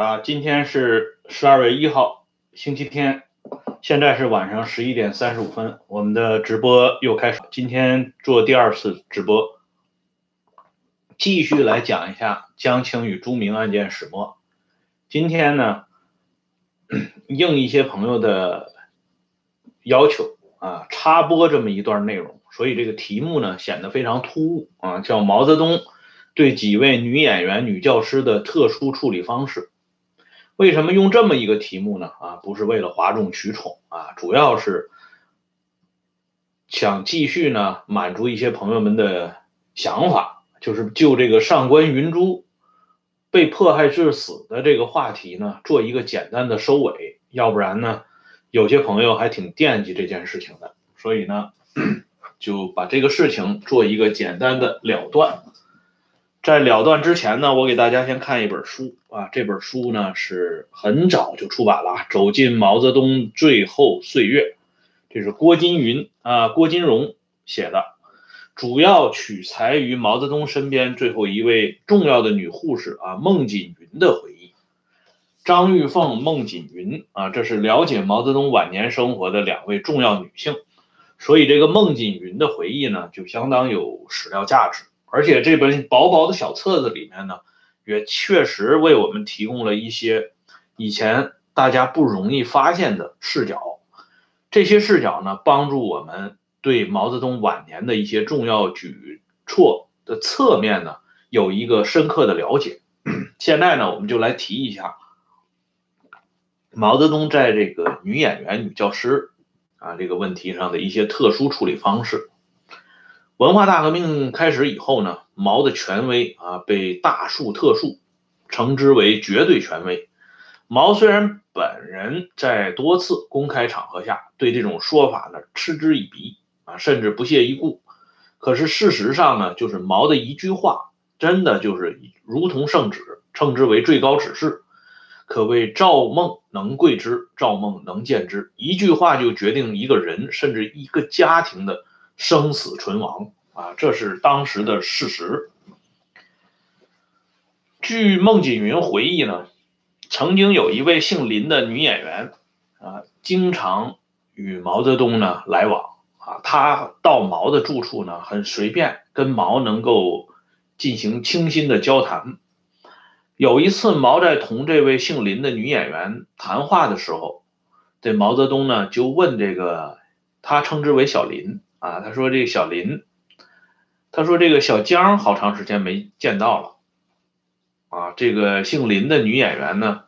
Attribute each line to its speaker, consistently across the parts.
Speaker 1: 啊，今天是十二月一号，星期天，现在是晚上十一点三十五分，我们的直播又开始。今天做第二次直播，继续来讲一下江青与朱明案件始末。今天呢，应一些朋友的要求啊，插播这么一段内容，所以这个题目呢显得非常突兀啊，叫毛泽东。对几位女演员、女教师的特殊处理方式，为什么用这么一个题目呢？啊，不是为了哗众取宠啊，主要是想继续呢满足一些朋友们的想法，就是就这个上官云珠被迫害致死的这个话题呢，做一个简单的收尾。要不然呢，有些朋友还挺惦记这件事情的，所以呢，就把这个事情做一个简单的了断。在了断之前呢，我给大家先看一本书啊，这本书呢是很早就出版了，《走进毛泽东最后岁月》，这是郭金云啊，郭金荣写的，主要取材于毛泽东身边最后一位重要的女护士啊，孟锦云的回忆。张玉凤、孟锦云啊，这是了解毛泽东晚年生活的两位重要女性，所以这个孟锦云的回忆呢，就相当有史料价值。而且这本薄薄的小册子里面呢，也确实为我们提供了一些以前大家不容易发现的视角。这些视角呢，帮助我们对毛泽东晚年的一些重要举措的侧面呢，有一个深刻的了解。现在呢，我们就来提一下毛泽东在这个女演员、女教师啊这个问题上的一些特殊处理方式。文化大革命开始以后呢，毛的权威啊被大树特树，称之为绝对权威。毛虽然本人在多次公开场合下对这种说法呢嗤之以鼻啊，甚至不屑一顾，可是事实上呢，就是毛的一句话，真的就是如同圣旨，称之为最高指示，可谓赵孟能贵之，赵孟能见之。一句话就决定一个人甚至一个家庭的。生死存亡啊，这是当时的事实。据孟锦云回忆呢，曾经有一位姓林的女演员啊，经常与毛泽东呢来往啊。她到毛的住处呢，很随便，跟毛能够进行倾心的交谈。有一次，毛在同这位姓林的女演员谈话的时候，这毛泽东呢就问这个，他称之为小林。啊，他说这个小林，他说这个小江好长时间没见到了，啊，这个姓林的女演员呢，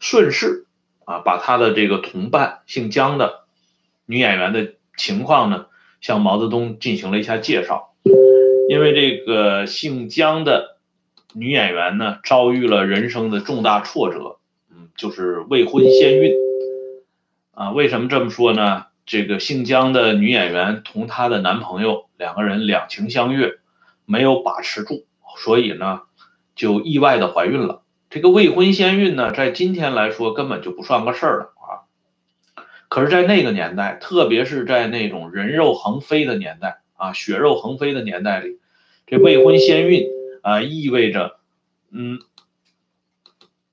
Speaker 1: 顺势啊，把她的这个同伴姓江的女演员的情况呢，向毛泽东进行了一下介绍。因为这个姓江的女演员呢，遭遇了人生的重大挫折，嗯，就是未婚先孕。啊，为什么这么说呢？这个姓姜的女演员同她的男朋友两个人两情相悦，没有把持住，所以呢，就意外的怀孕了。这个未婚先孕呢，在今天来说根本就不算个事儿了啊。可是，在那个年代，特别是在那种人肉横飞的年代啊，血肉横飞的年代里，这未婚先孕啊，意味着嗯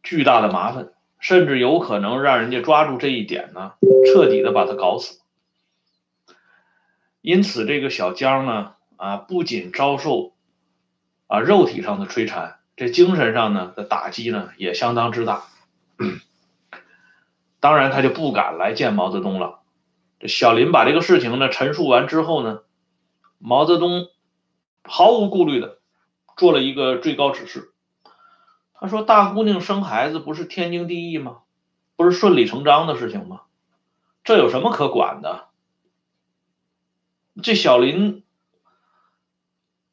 Speaker 1: 巨大的麻烦，甚至有可能让人家抓住这一点呢，彻底的把他搞死。因此，这个小江呢，啊，不仅遭受啊肉体上的摧残，这精神上呢的打击呢也相当之大。当然，他就不敢来见毛泽东了。这小林把这个事情呢陈述完之后呢，毛泽东毫无顾虑的做了一个最高指示。他说：“大姑娘生孩子不是天经地义吗？不是顺理成章的事情吗？这有什么可管的？”这小林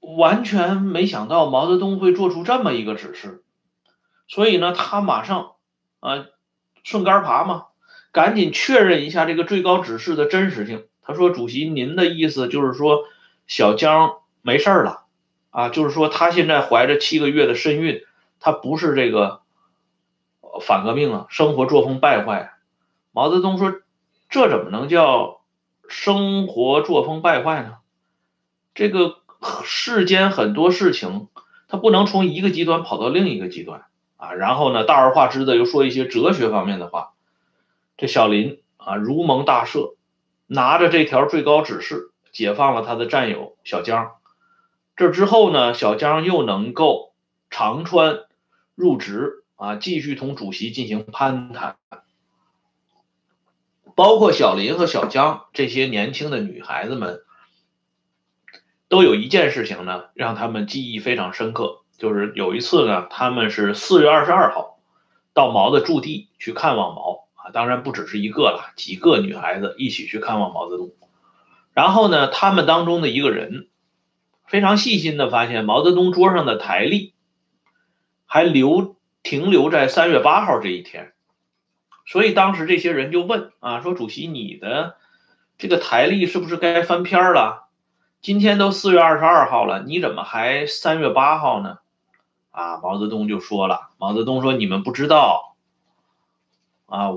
Speaker 1: 完全没想到毛泽东会做出这么一个指示，所以呢，他马上啊顺杆爬嘛，赶紧确认一下这个最高指示的真实性。他说：“主席，您的意思就是说小江没事了啊？就是说他现在怀着七个月的身孕，他不是这个反革命啊，生活作风败坏。”毛泽东说：“这怎么能叫？”生活作风败坏呢？这个世间很多事情，它不能从一个极端跑到另一个极端啊，然后呢，大而化之的又说一些哲学方面的话。这小林啊，如蒙大赦，拿着这条最高指示，解放了他的战友小江。这之后呢，小江又能够长川入职啊，继续同主席进行攀谈。包括小林和小江这些年轻的女孩子们，都有一件事情呢，让他们记忆非常深刻，就是有一次呢，他们是四月二十二号到毛的驻地去看望毛啊。当然不只是一个了，几个女孩子一起去看望毛泽东。然后呢，他们当中的一个人非常细心的发现，毛泽东桌上的台历还留停留在三月八号这一天。所以当时这些人就问啊，说主席，你的这个台历是不是该翻篇了？今天都四月二十二号了，你怎么还三月八号呢？啊，毛泽东就说了，毛泽东说你们不知道啊。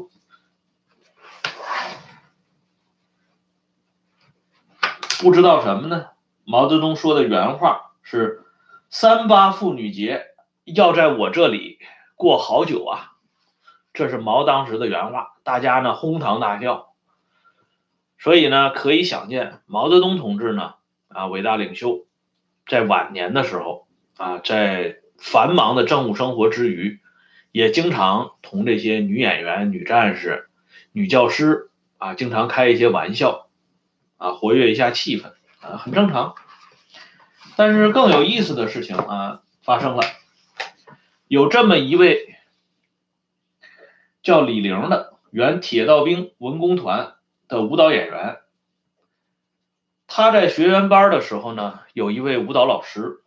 Speaker 1: 不知道什么呢？毛泽东说的原话是：“三八妇女节要在我这里过好久啊！”这是毛当时的原话，大家呢哄堂大笑。所以呢，可以想见，毛泽东同志呢，啊，伟大领袖，在晚年的时候啊，在繁忙的政务生活之余，也经常同这些女演员、女战士、女教师啊，经常开一些玩笑。啊，活跃一下气氛啊，很正常。但是更有意思的事情啊发生了，有这么一位叫李玲的原铁道兵文工团的舞蹈演员，他在学员班的时候呢，有一位舞蹈老师，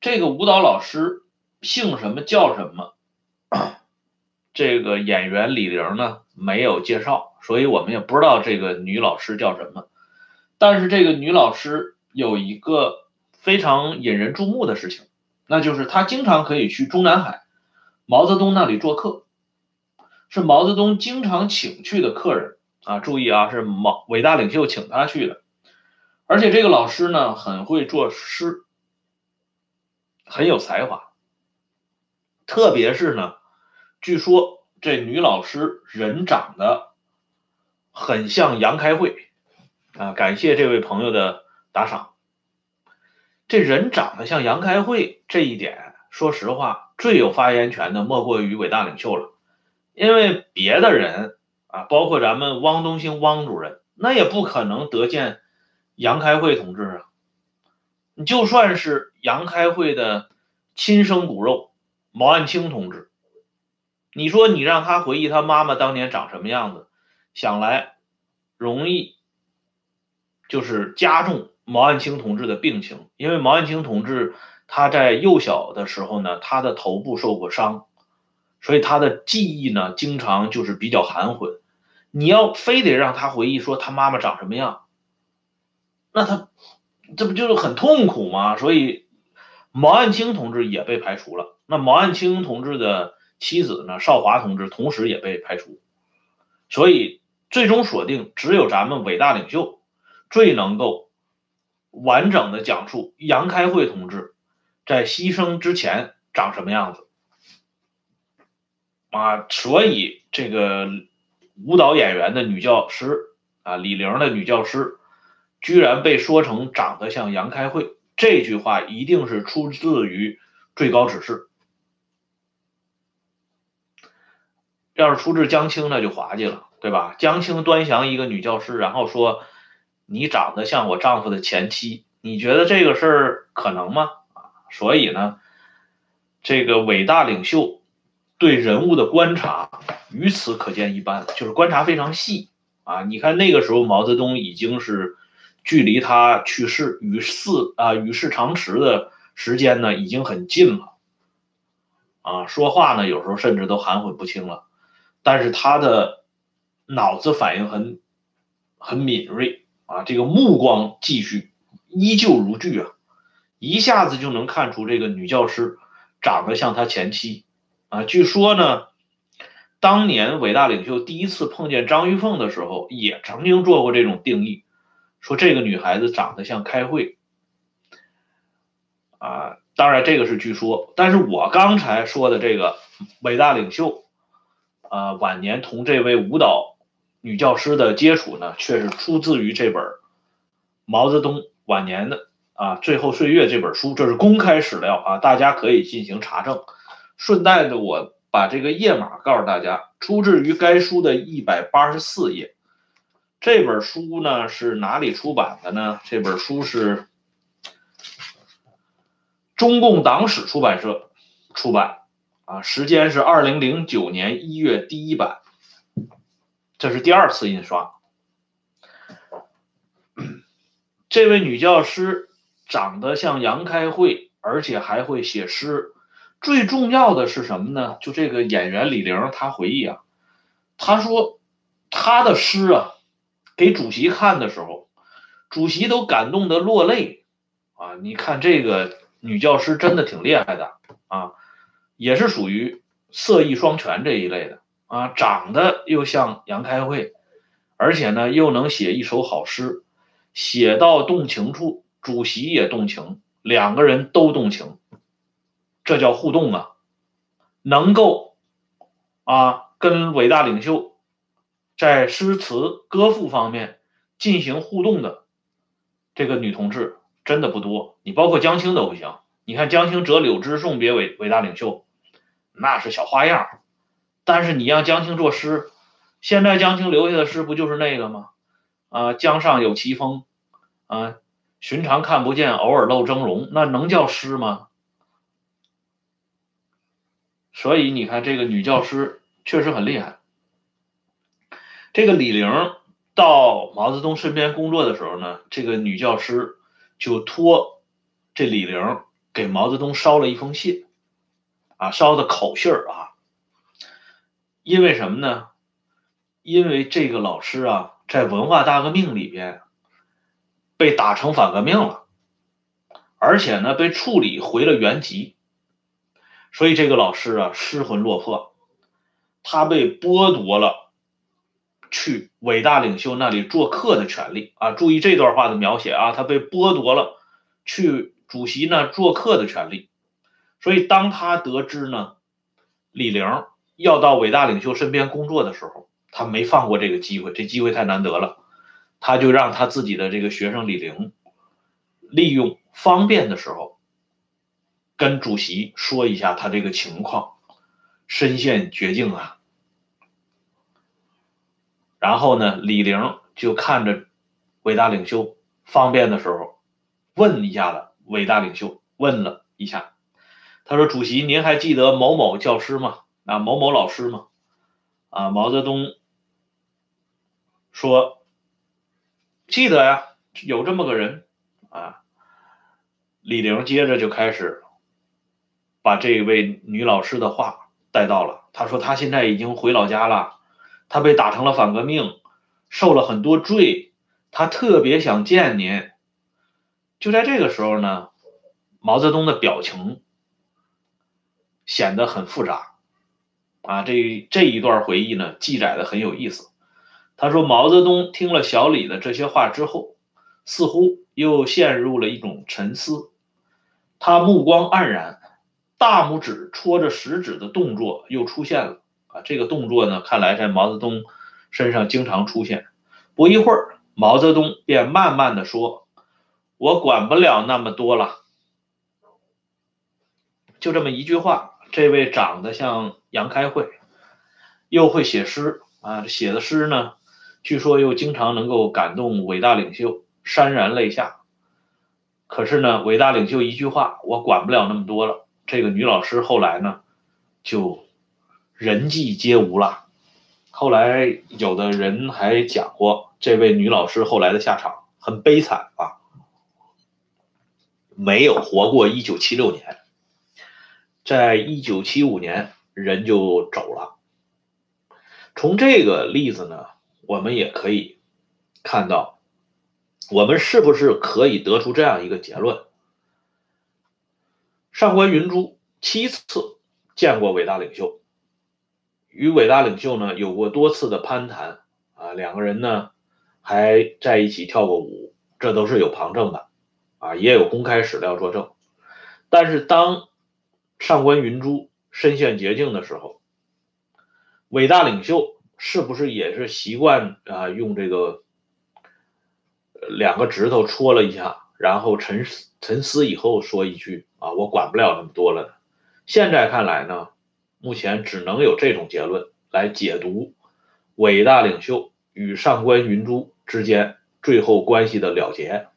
Speaker 1: 这个舞蹈老师姓什么叫什么，这个演员李玲呢没有介绍，所以我们也不知道这个女老师叫什么。但是这个女老师有一个非常引人注目的事情，那就是她经常可以去中南海毛泽东那里做客，是毛泽东经常请去的客人啊。注意啊，是毛伟大领袖请他去的。而且这个老师呢，很会作诗，很有才华。特别是呢，据说这女老师人长得很像杨开慧。啊，感谢这位朋友的打赏。这人长得像杨开慧这一点，说实话，最有发言权的莫过于伟大领袖了。因为别的人啊，包括咱们汪东兴汪主任，那也不可能得见杨开慧同志啊。你就算是杨开慧的亲生骨肉毛岸青同志，你说你让他回忆他妈妈当年长什么样子，想来容易。就是加重毛岸青同志的病情，因为毛岸青同志他在幼小的时候呢，他的头部受过伤，所以他的记忆呢经常就是比较含混。你要非得让他回忆说他妈妈长什么样，那他这不就是很痛苦吗？所以毛岸青同志也被排除了。那毛岸青同志的妻子呢，少华同志同时也被排除，所以最终锁定只有咱们伟大领袖。最能够完整的讲述杨开慧同志在牺牲之前长什么样子啊，所以这个舞蹈演员的女教师啊，李玲的女教师，居然被说成长得像杨开慧，这句话一定是出自于最高指示。要是出自江青，那就滑稽了，对吧？江青端详一个女教师，然后说。你长得像我丈夫的前妻，你觉得这个事儿可能吗？啊，所以呢，这个伟大领袖对人物的观察，于此可见一斑，就是观察非常细啊。你看那个时候，毛泽东已经是距离他去世与世啊与世长辞的时间呢，已经很近了啊。说话呢，有时候甚至都含混不清了，但是他的脑子反应很很敏锐。啊，这个目光继续依旧如炬啊，一下子就能看出这个女教师长得像他前妻啊。据说呢，当年伟大领袖第一次碰见张玉凤的时候，也曾经做过这种定义，说这个女孩子长得像开慧啊。当然这个是据说，但是我刚才说的这个伟大领袖，啊，晚年同这位舞蹈女教师的接触呢，却是出自于这本毛泽东晚年的啊《最后岁月》这本书，这是公开史料啊，大家可以进行查证。顺带的，我把这个页码告诉大家，出自于该书的一百八十四页。这本书呢是哪里出版的呢？这本书是中共党史出版社出版，啊，时间是二零零九年一月第一版，这是第二次印刷。这位女教师长得像杨开慧，而且还会写诗。最重要的是什么呢？就这个演员李玲，她回忆啊，她说她的诗啊。给主席看的时候，主席都感动得落泪啊！你看这个女教师真的挺厉害的啊，也是属于色艺双全这一类的啊，长得又像杨开慧，而且呢又能写一首好诗，写到动情处，主席也动情，两个人都动情，这叫互动啊！能够啊跟伟大领袖。在诗词歌赋方面进行互动的这个女同志真的不多，你包括江青都不行。你看江青折柳枝送别伟伟大领袖，那是小花样。但是你让江青作诗，现在江青留下的诗不就是那个吗？啊，江上有奇峰，啊，寻常看不见，偶尔露峥嵘，那能叫诗吗？所以你看这个女教师确实很厉害。这个李玲到毛泽东身边工作的时候呢，这个女教师就托这李玲给毛泽东捎了一封信，啊，捎的口信儿啊。因为什么呢？因为这个老师啊，在文化大革命里边被打成反革命了，而且呢，被处理回了原籍，所以这个老师啊，失魂落魄，他被剥夺了。去伟大领袖那里做客的权利啊！注意这段话的描写啊，他被剥夺了去主席那做客的权利。所以当他得知呢，李玲要到伟大领袖身边工作的时候，他没放过这个机会，这机会太难得了，他就让他自己的这个学生李玲，利用方便的时候，跟主席说一下他这个情况，身陷绝境啊。然后呢，李玲就看着伟大领袖方便的时候，问一下子伟大领袖问了一下，他说：“主席，您还记得某某教师吗？啊，某某老师吗？”啊，毛泽东说：“记得呀，有这么个人。”啊，李玲接着就开始把这位女老师的话带到了，他说：“他现在已经回老家了。”他被打成了反革命，受了很多罪，他特别想见您。就在这个时候呢，毛泽东的表情显得很复杂。啊，这这一段回忆呢，记载的很有意思。他说，毛泽东听了小李的这些话之后，似乎又陷入了一种沉思，他目光黯然，大拇指戳着食指的动作又出现了。啊，这个动作呢，看来在毛泽东身上经常出现。不一会儿，毛泽东便慢慢的说：“我管不了那么多了。”就这么一句话，这位长得像杨开慧，又会写诗啊，写的诗呢，据说又经常能够感动伟大领袖，潸然泪下。可是呢，伟大领袖一句话，我管不了那么多了。这个女老师后来呢，就。人迹皆无了。后来有的人还讲过，这位女老师后来的下场很悲惨啊，没有活过一九七六年，在一九七五年人就走了。从这个例子呢，我们也可以看到，我们是不是可以得出这样一个结论：上官云珠七次见过伟大领袖。与伟大领袖呢有过多次的攀谈啊，两个人呢还在一起跳过舞，这都是有旁证的啊，也有公开史料作证。但是当上官云珠身陷绝境的时候，伟大领袖是不是也是习惯啊用这个两个指头戳了一下，然后沉思沉思以后说一句啊我管不了那么多了呢？现在看来呢，目前只能有这种结论来解读伟大领袖与上官云珠之间最后关系的了结。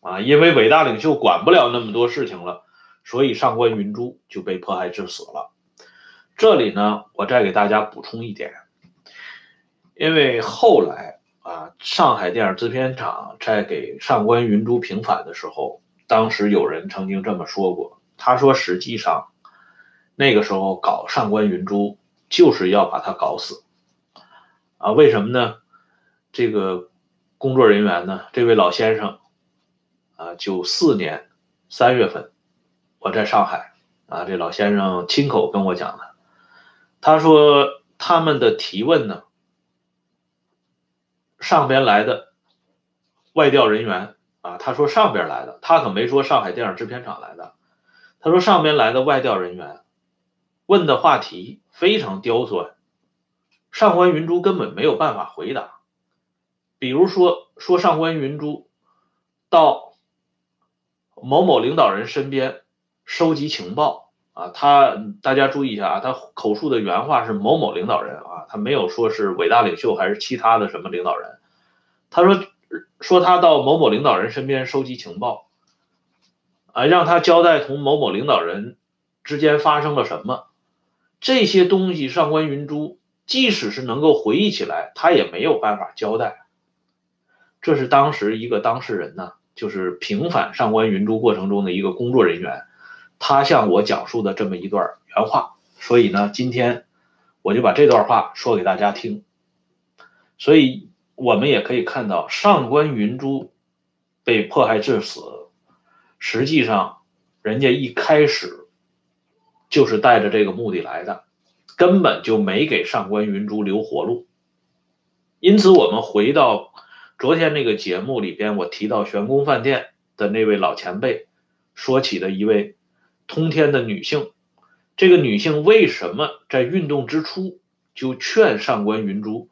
Speaker 1: 啊，因为伟大领袖管不了那么多事情了，所以上官云珠就被迫害致死了。这里呢，我再给大家补充一点，因为后来啊，上海电影制片厂在给上官云珠平反的时候，当时有人曾经这么说过，他说实际上那个时候搞上官云珠就是要把他搞死。啊，为什么呢？这个工作人员呢，这位老先生。啊，九四年三月份，我在上海啊，这老先生亲口跟我讲的。他说他们的提问呢，上边来的外调人员啊，他说上边来的，他可没说上海电影制片厂来的。他说上边来的外调人员问的话题非常刁钻，上官云珠根本没有办法回答。比如说，说上官云珠到。某某领导人身边收集情报啊，他大家注意一下啊，他口述的原话是某某领导人啊，他没有说是伟大领袖还是其他的什么领导人。他说说他到某某领导人身边收集情报啊，让他交代同某某领导人之间发生了什么。这些东西上官云珠即使是能够回忆起来，他也没有办法交代。这是当时一个当事人呢。就是平反上官云珠过程中的一个工作人员，他向我讲述的这么一段原话。所以呢，今天我就把这段话说给大家听。所以我们也可以看到，上官云珠被迫害致死，实际上人家一开始就是带着这个目的来的，根本就没给上官云珠留活路。因此，我们回到。昨天那个节目里边，我提到玄宫饭店的那位老前辈说起的一位通天的女性，这个女性为什么在运动之初就劝上官云珠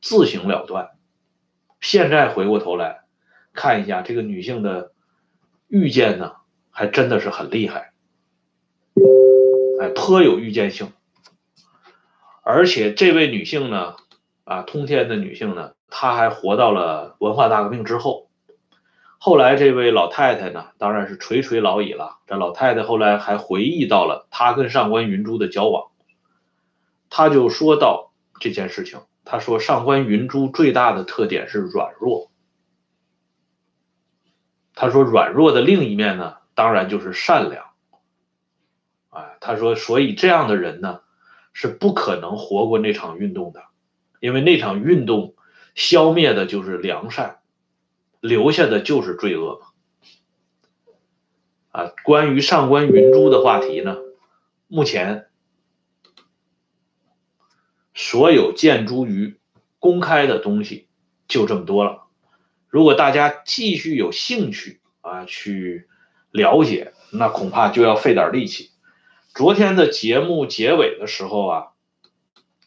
Speaker 1: 自行了断？现在回过头来看一下这个女性的预见呢，还真的是很厉害，哎，颇有预见性。而且这位女性呢，啊，通天的女性呢。她还活到了文化大革命之后，后来这位老太太呢，当然是垂垂老矣了。这老太太后来还回忆到了她跟上官云珠的交往，她就说到这件事情，她说上官云珠最大的特点是软弱，她说软弱的另一面呢，当然就是善良。哎，她说，所以这样的人呢，是不可能活过那场运动的，因为那场运动。消灭的就是良善，留下的就是罪恶啊！关于上官云珠的话题呢，目前所有见诸于公开的东西就这么多了。如果大家继续有兴趣啊去了解，那恐怕就要费点力气。昨天的节目结尾的时候啊，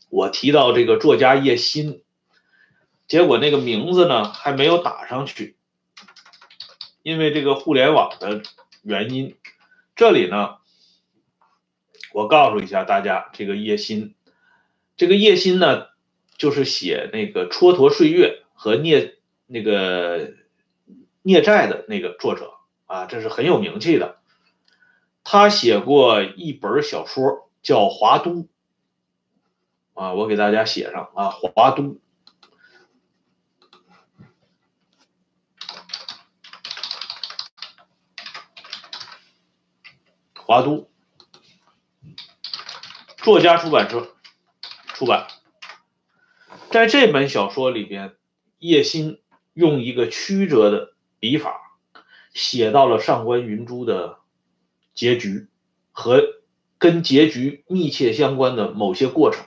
Speaker 1: 我提到这个作家叶欣。结果那个名字呢还没有打上去，因为这个互联网的原因。这里呢，我告诉一下大家，这个叶欣，这个叶欣呢，就是写那个《蹉跎岁月》和《孽》那个《孽债》的那个作者啊，这是很有名气的。他写过一本小说叫《华都》，啊，我给大家写上啊，《华都》。华都作家出版社出版，在这本小说里边，叶欣用一个曲折的笔法，写到了上官云珠的结局和跟结局密切相关的某些过程。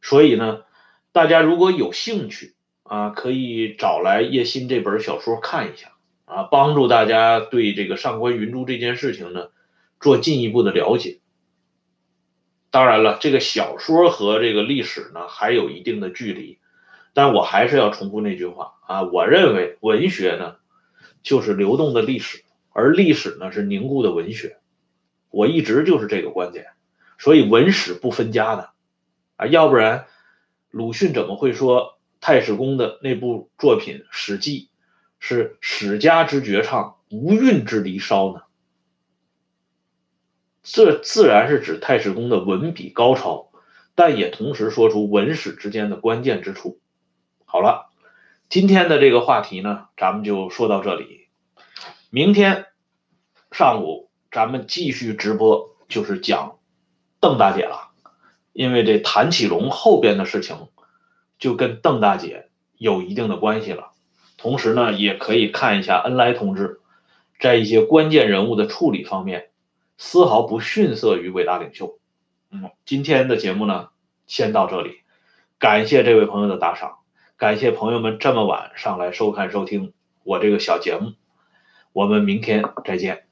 Speaker 1: 所以呢，大家如果有兴趣啊，可以找来叶欣这本小说看一下。啊，帮助大家对这个上官云珠这件事情呢做进一步的了解。当然了，这个小说和这个历史呢还有一定的距离，但我还是要重复那句话啊，我认为文学呢就是流动的历史，而历史呢是凝固的文学。我一直就是这个观点，所以文史不分家的啊，要不然鲁迅怎么会说太史公的那部作品《史记》是史家之绝唱，无韵之离骚呢？这自然是指太史公的文笔高超，但也同时说出文史之间的关键之处。好了，今天的这个话题呢，咱们就说到这里。明天上午咱们继续直播，就是讲邓大姐了，因为这谭启龙后边的事情就跟邓大姐有一定的关系了。同时呢，也可以看一下恩来同志在一些关键人物的处理方面。丝毫不逊色于伟大领袖。嗯，今天的节目呢，先到这里。感谢这位朋友的打赏，感谢朋友们这么晚上来收看收听我这个小节目。我们明天再见。